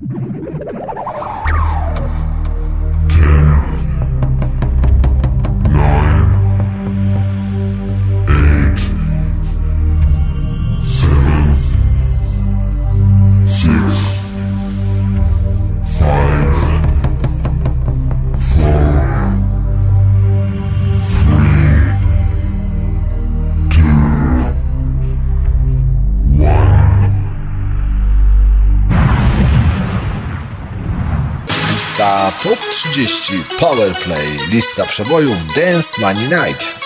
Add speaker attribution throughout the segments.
Speaker 1: Ha ha ha ha! Top 30 Powerplay, lista przebojów Dance Money Night.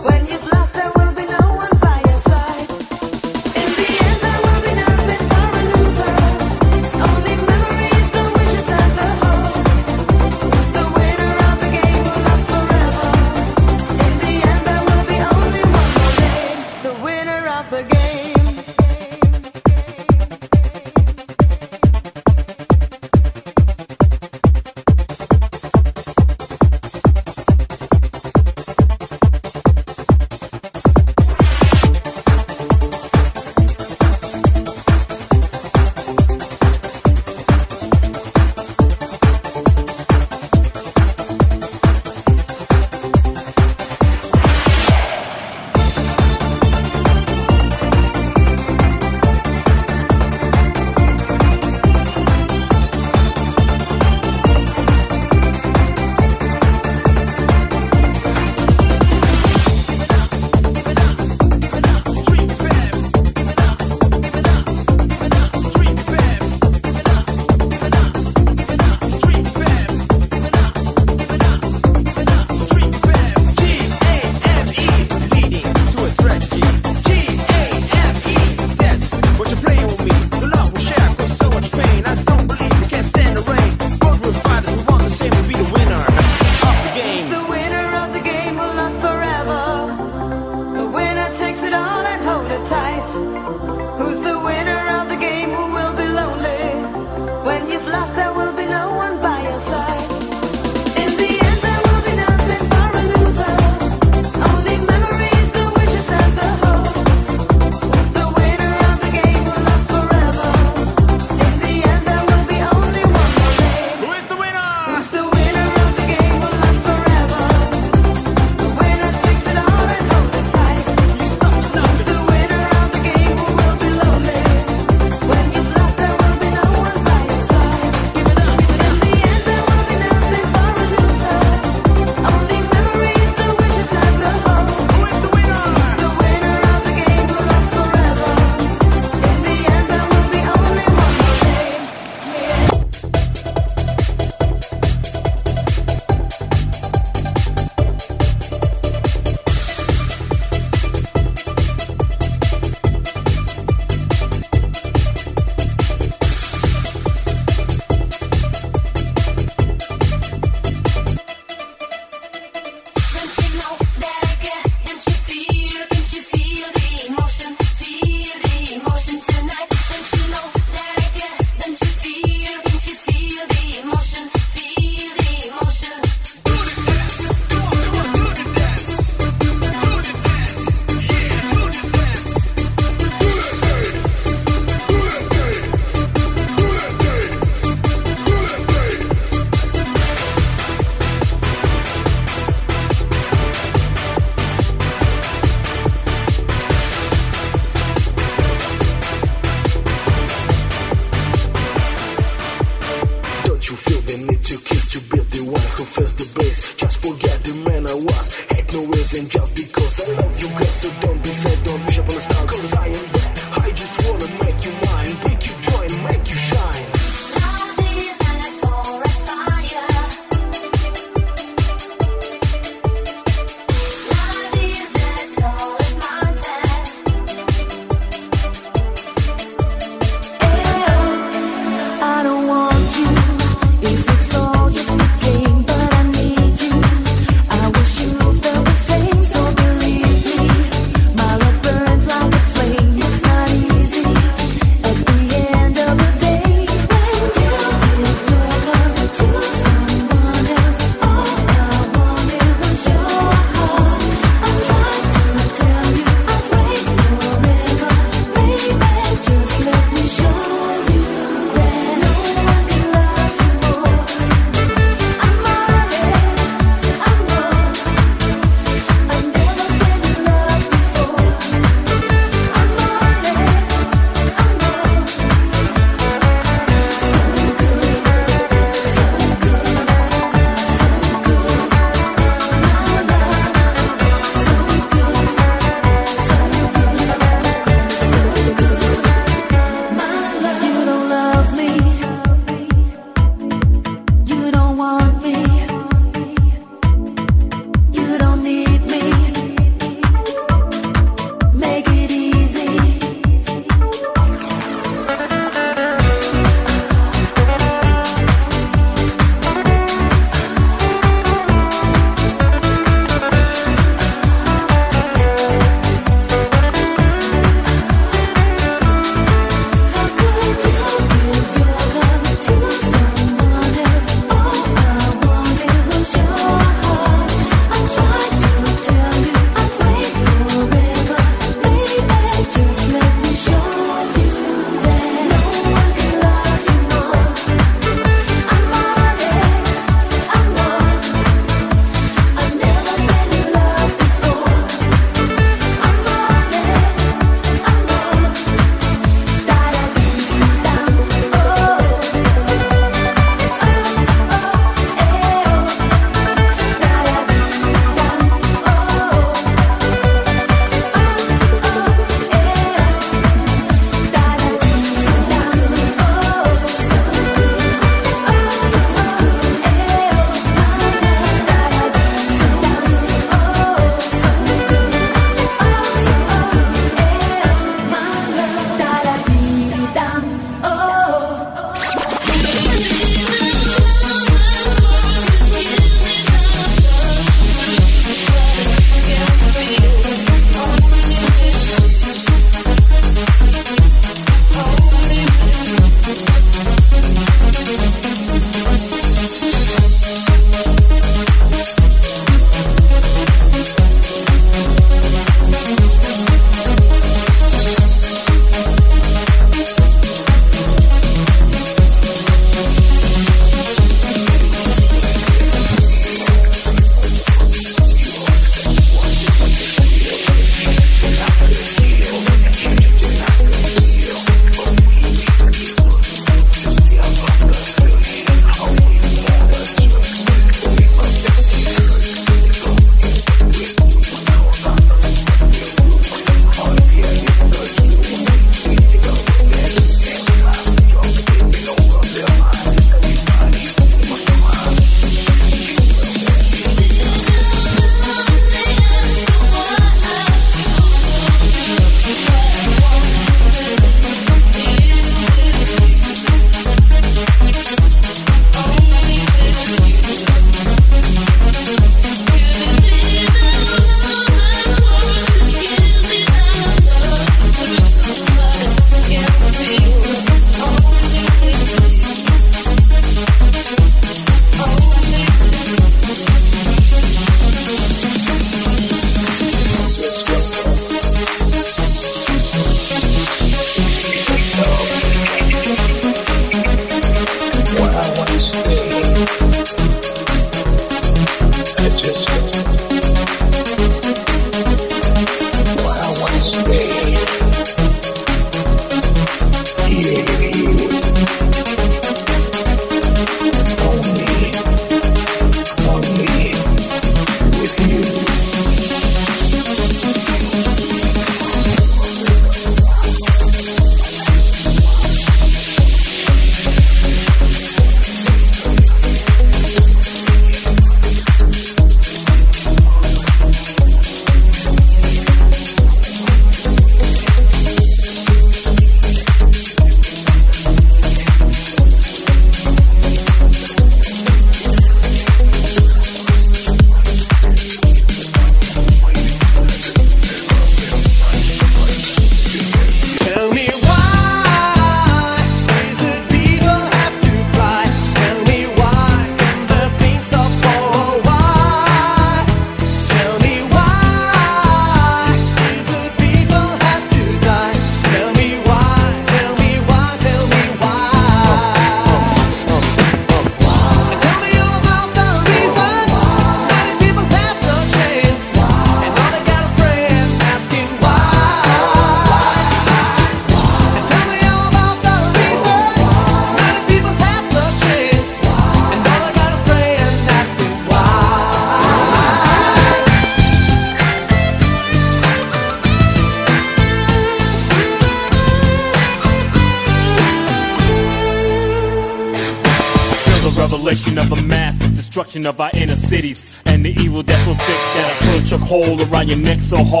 Speaker 2: So
Speaker 3: hard.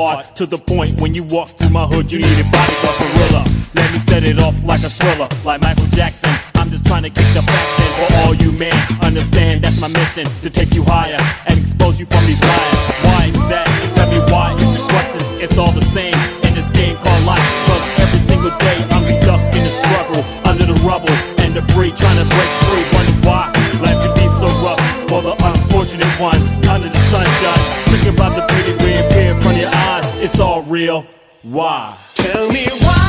Speaker 3: All real. Why?
Speaker 2: Tell me why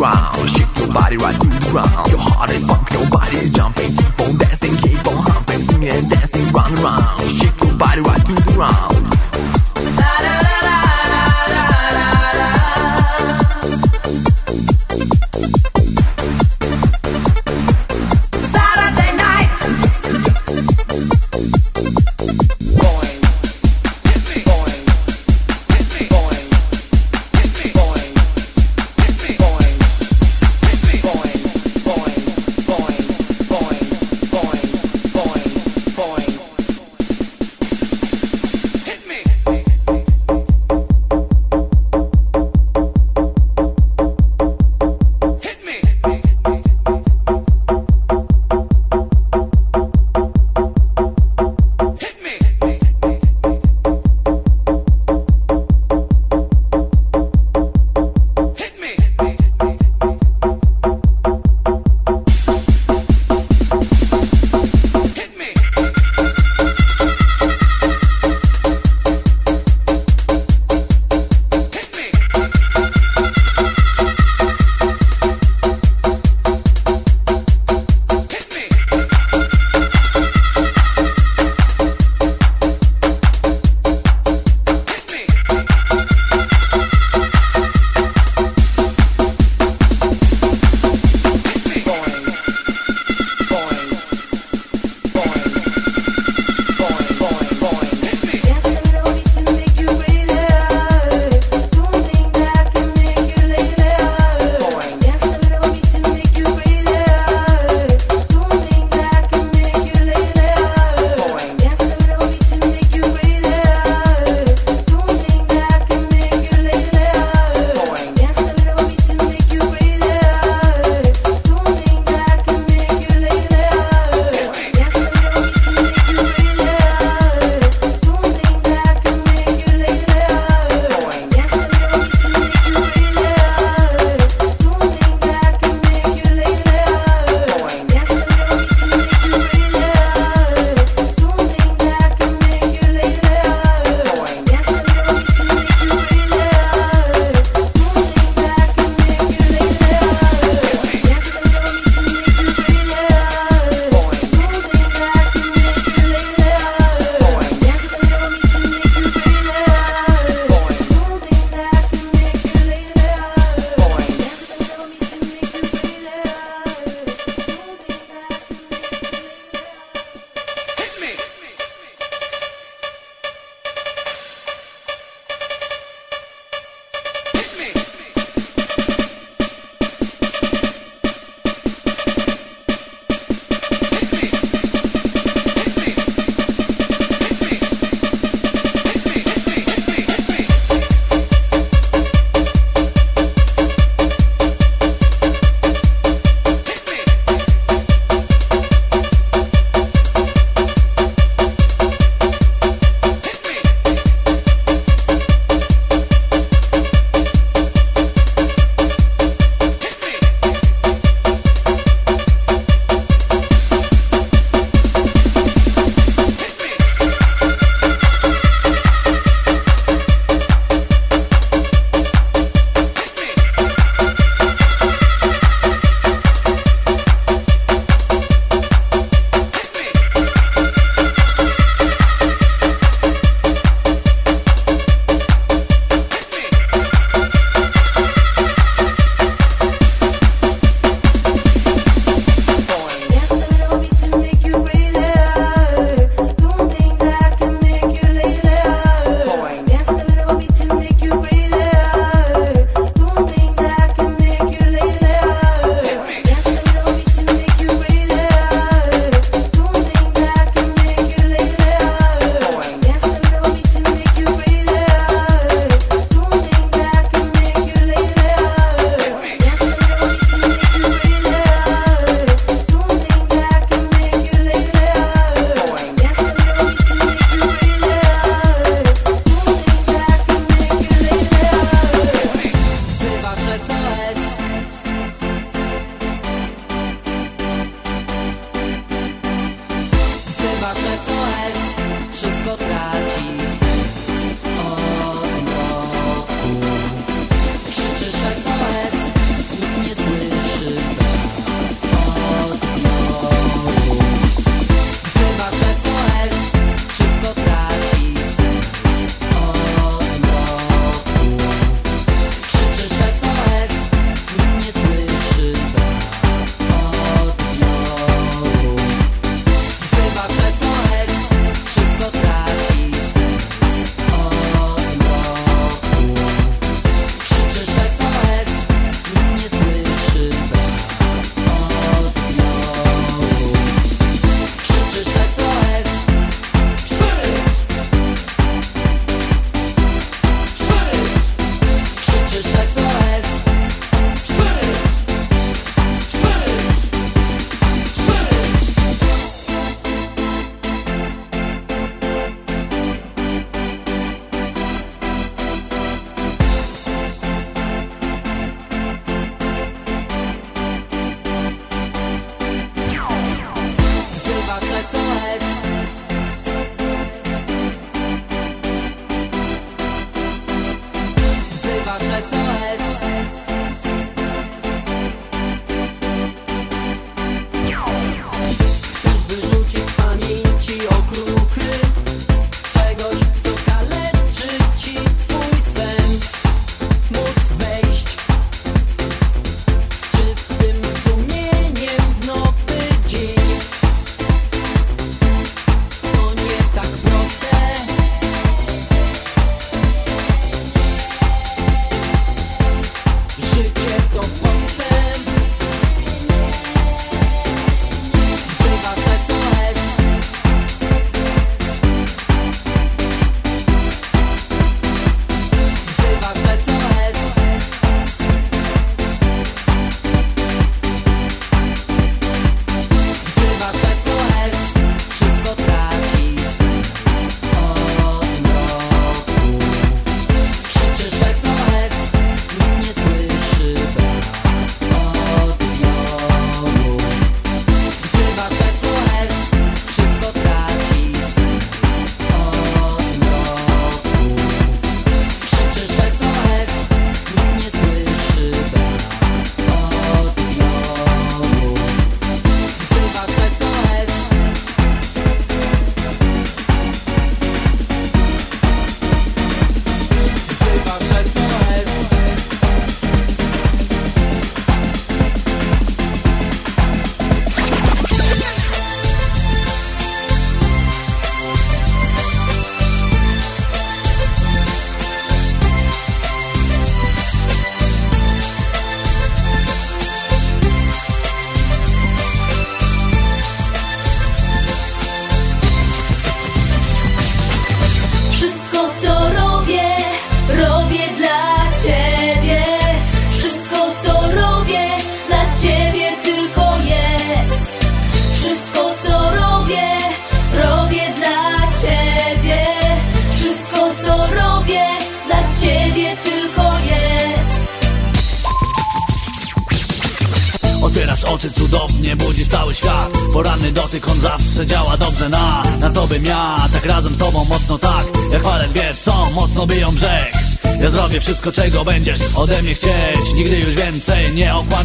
Speaker 4: ground. Shake your body right to the ground. Your heart is funk, nobody's jumping. Keep on dancing, keep on humping, and dancing, round and round. Shake your body right to the ground.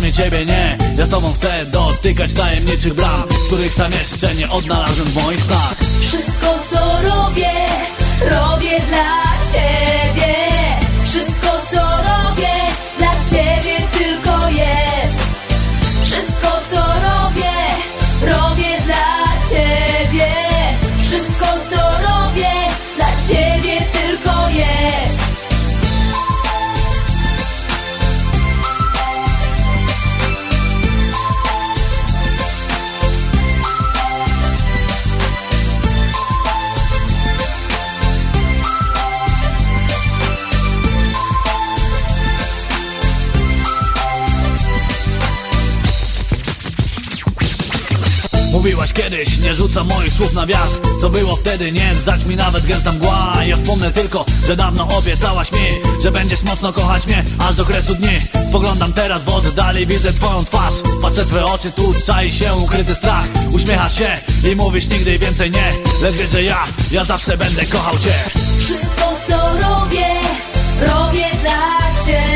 Speaker 5: mnie ciebie nie. Ja z tobą chcę dotykać tajemniczych bram Których sam jeszcze nie odnalazłem w moich snach.
Speaker 6: Mówiłaś kiedyś, nie rzucam moich słów na wiatr. Co było wtedy, nie zdać mi nawet gęsta mgła Ja wspomnę tylko, że dawno obiecałaś mi Że będziesz mocno kochać mnie, aż do kresu dni. Spoglądam teraz w oddali, widzę twoją twarz. Patrzę twoje oczy, tu czai się ukryty strach. Uśmiechasz się i mówisz nigdy więcej nie. Lecz wiedz, że ja, ja zawsze będę kochał cię.
Speaker 5: Wszystko co robię, robię dla ciebie.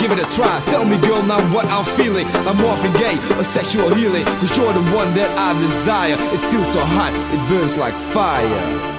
Speaker 7: give it a try. Tell me, girl, now what I'm feeling. I'm often gay, a sexual healing. Cause you're the one that I desire. It feels so hot, it burns like fire.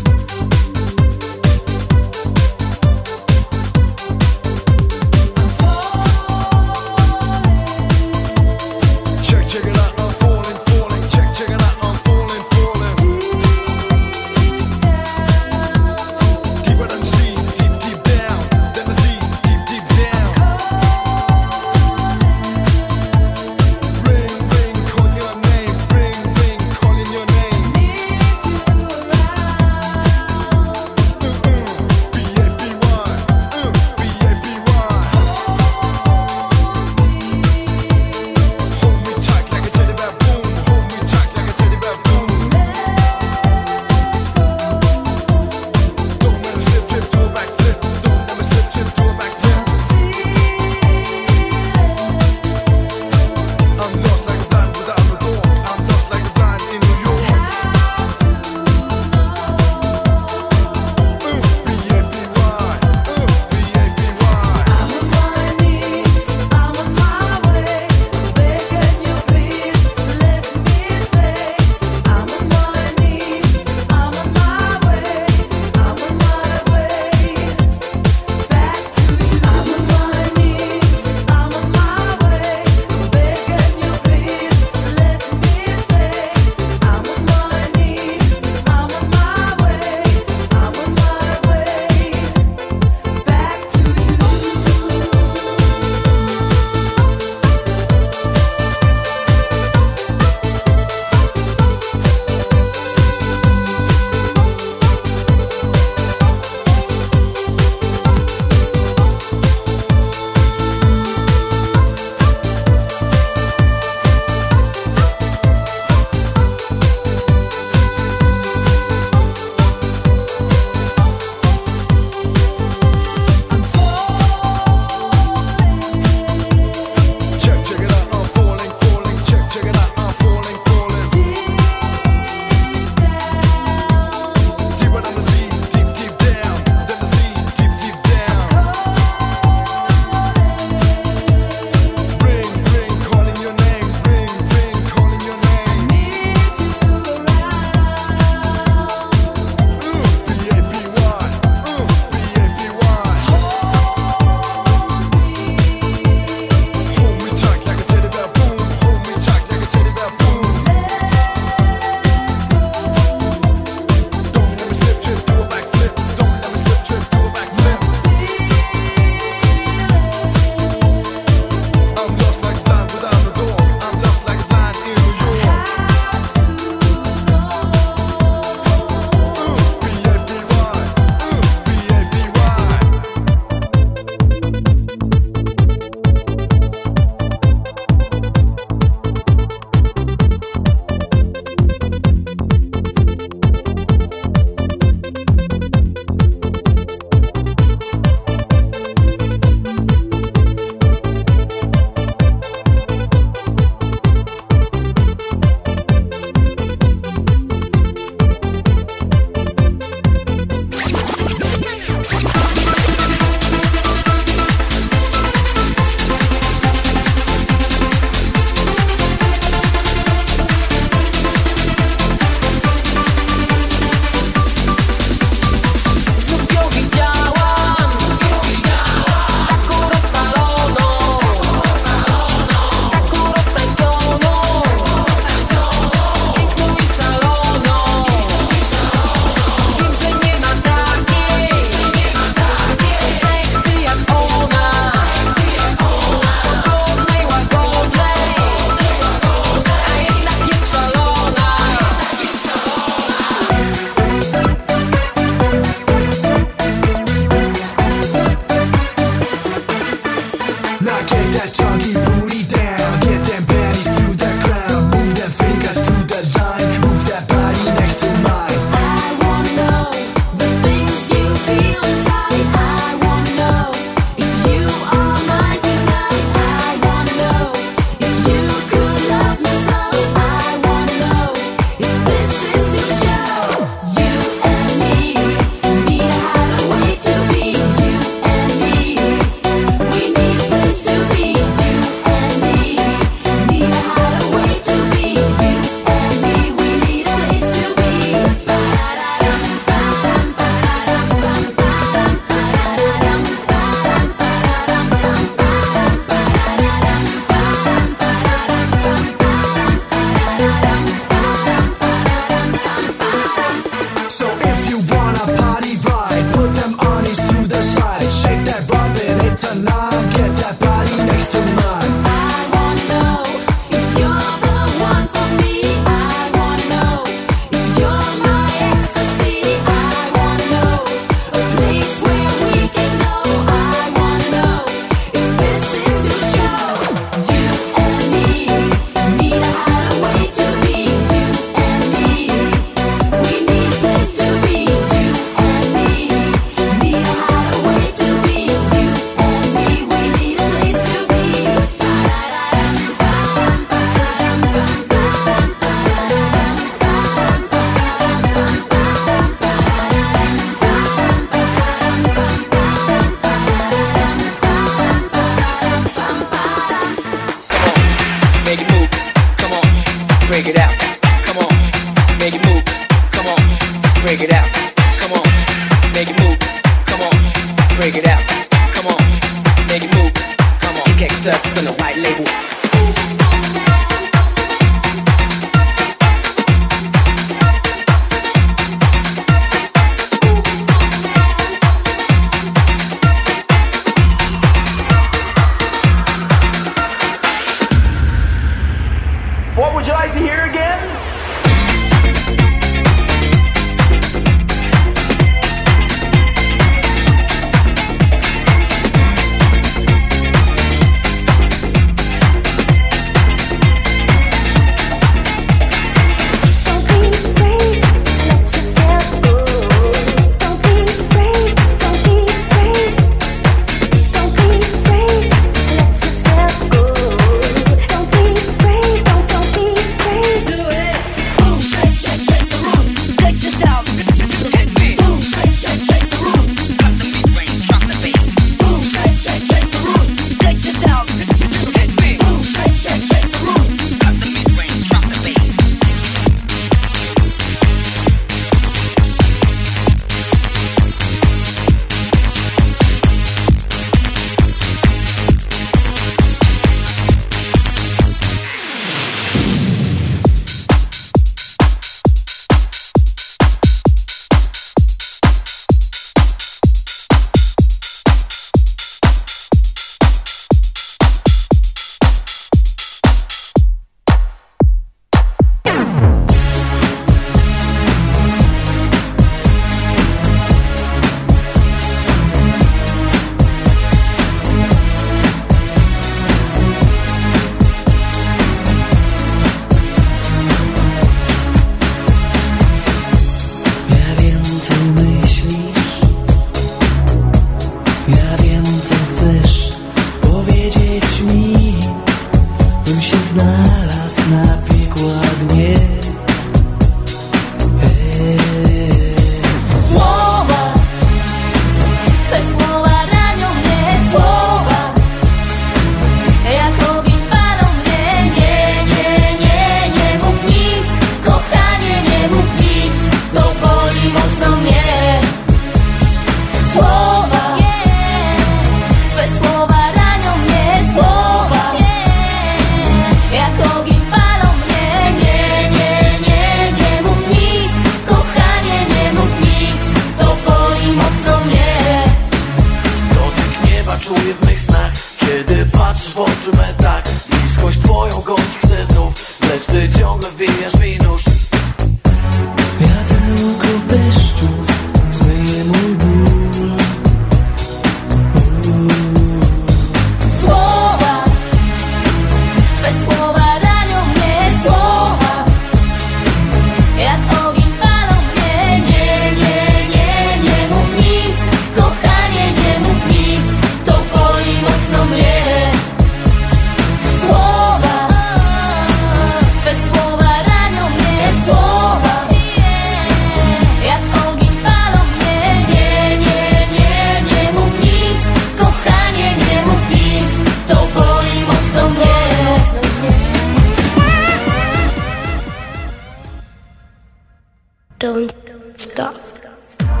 Speaker 8: don't stop.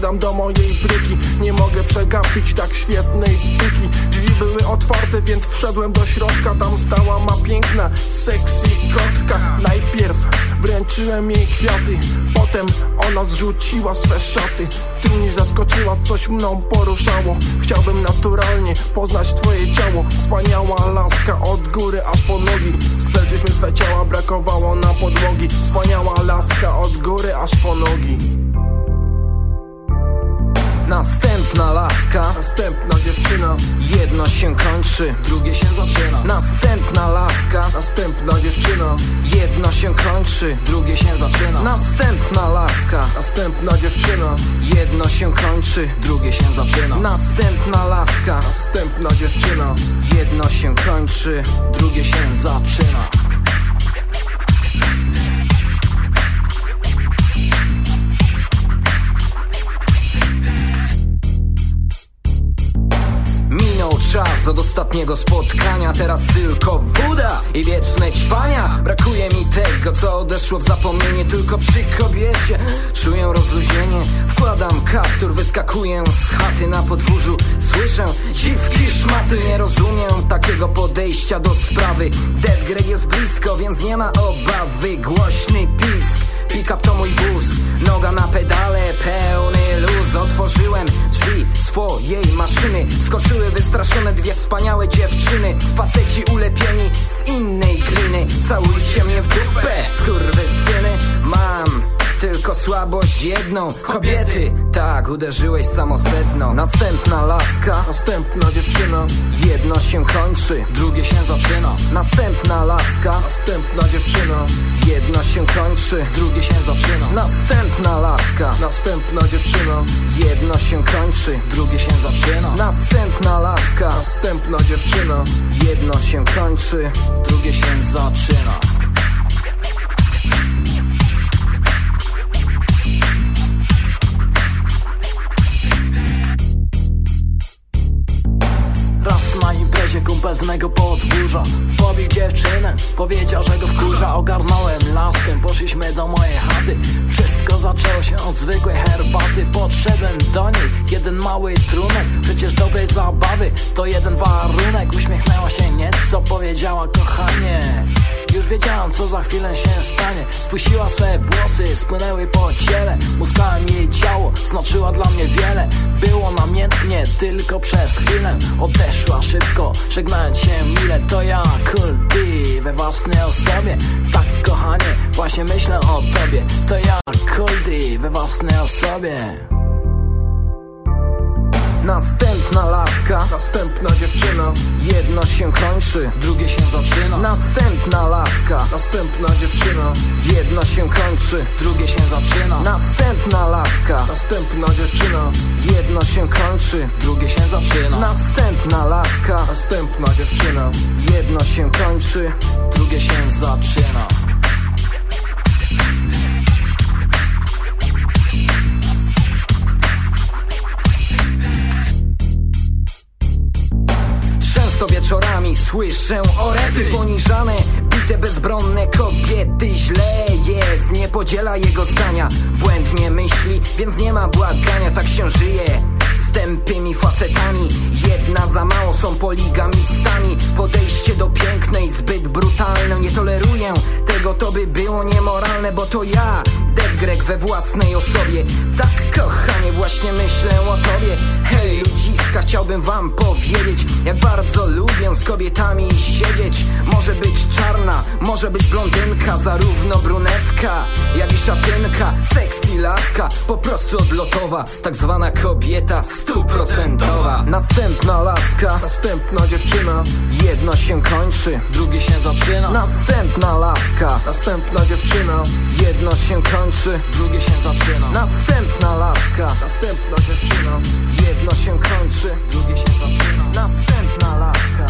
Speaker 8: Wsiadam do mojej bryki. Nie mogę przegapić tak świetnej tyki Drzwi były otwarte, więc wszedłem do środka. Tam stała ma piękna, sexy kotka. Najpierw wręczyłem jej kwiaty Potem ona zrzuciła swe szaty. Ty mnie zaskoczyła, coś mną poruszało. Chciałbym naturalnie poznać twoje ciało. Wspaniała laska od góry aż po nogi. Splegliśmy swe ciała, brakowało na podłogi. Wspaniała laska od góry aż po nogi
Speaker 7: Następna
Speaker 8: dziewczyna
Speaker 7: Jedno się kończy,
Speaker 9: drugie się zaczyna.
Speaker 7: Następna laska
Speaker 8: Następna dziewczyna
Speaker 7: Jedno się kończy,
Speaker 9: drugie się zaczyna.
Speaker 7: Następna laska
Speaker 8: Następna dziewczyna
Speaker 7: Jedno się kończy,
Speaker 9: drugie się zaczyna.
Speaker 7: Następna laska
Speaker 8: Następna dziewczyna
Speaker 7: Jedno się kończy,
Speaker 9: drugie się zaczyna
Speaker 7: od ostatniego spotkania Teraz tylko Buda i wieczne ćwania Brakuje mi tego, co odeszło w zapomnienie Tylko przy kobiecie czuję rozluźnienie. Wkładam kaptur, wyskakuję z chaty na podwórzu Słyszę dziwki szmaty Nie rozumiem takiego podejścia do sprawy. Dead Grey jest blisko, więc nie ma obawy. Głośny pisk Pick-up to mój wóz, noga na pedale, pełny luz Otworzyłem swojej maszyny. Skoczyły wystraszone dwie wspaniałe dziewczyny. Faceci ulepieni z innej gliny. Całujcie mnie w dupę, skurwysyny. Mam tylko słabość jedną. Kobiety, tak, uderzyłeś samosedno. Następna laska
Speaker 8: Następna dziewczyna.
Speaker 7: Jedno się kończy,
Speaker 9: drugie się zaczyna.
Speaker 7: Następna laska
Speaker 8: Następna dziewczyna.
Speaker 7: Jedno się kończy,
Speaker 9: drugie się zaczyna.
Speaker 7: Następna laska
Speaker 8: Następna dziewczyna.
Speaker 7: Jedno się kończy,
Speaker 9: drugie się zaczyna.
Speaker 7: Następna laska
Speaker 8: Następna dziewczyna.
Speaker 7: Jedno się kończy,
Speaker 9: drugie się zaczyna mego podwórza. Pobił dziewczynę, powiedział, że go wkurza. Ogarnąłem laskę, poszliśmy do mojej chaty. Wszystko zaczęło się od zwykłej herbaty. Podszedłem do niej, jeden mały trunek. Przecież dobrej zabawy to jeden warunek. Uśmiechnęła się nieco, powiedziała kochanie już wiedziałam, co za chwilę się stanie. Spuściła swe włosy, spłynęły po ciele. Muskałem jej ciało, znaczyła dla mnie wiele. Było namiętnie, tylko przez chwilę. Odeszła szybko, żegnając się mile. To ja, Cool D, we własnej osobie. Tak kochanie, właśnie myślę o tobie. To ja, Cool D, we własnej osobie
Speaker 7: Następna laska.
Speaker 8: Następna dziewczyna.
Speaker 7: Jedno się kończy,
Speaker 9: drugie się zaczyna.
Speaker 7: Następna laska.
Speaker 8: Następna dziewczyna.
Speaker 7: Jedno się kończy,
Speaker 9: drugie się zaczyna.
Speaker 7: Następna laska.
Speaker 8: Następna dziewczyna.
Speaker 7: Jedno się kończy,
Speaker 9: drugie się zaczyna.
Speaker 7: Następna laska.
Speaker 8: Następna dziewczyna.
Speaker 7: Jedno się kończy,
Speaker 9: drugie się zaczyna
Speaker 7: Często wieczorami słyszę orety poniżane. Bite bezbronne kobiety Źle jest, nie podziela jego zdania. Błędnie myśli, więc nie ma błagania. Tak się żyje z tępymi facetami. Jedna za mało są poligamistami. Podejście do pięknej zbyt brutalne. Nie toleruję tego, to by było niemoralne Bo to ja, Dead we własnej osobie. Tak kochanie, właśnie myślę o tobie. Hej ludziska, chciałbym wam powiedzieć Jak bardzo lubię z kobietami siedzieć. Może być czarna, może być blondynka Zarówno brunetka, jak i szatynka. Sexy laska, po prostu odlotowa. Tak zwana kobieta stuprocentowa. Następna laska,
Speaker 8: Następna dziewczyna.
Speaker 7: Jedno się kończy
Speaker 9: drugie się zaczyna.
Speaker 7: Następna laska,
Speaker 8: Następna dziewczyna.
Speaker 7: Jedno się kończy
Speaker 9: drugie się zaczyna.
Speaker 7: Następna laska,
Speaker 8: Następna dziewczyna.
Speaker 7: Jedno się kończy
Speaker 9: drugie się zaczyna.
Speaker 7: Następna laska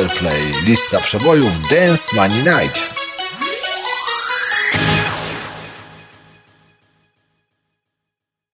Speaker 10: Powerplay. Lista przebojów Dance Money Night.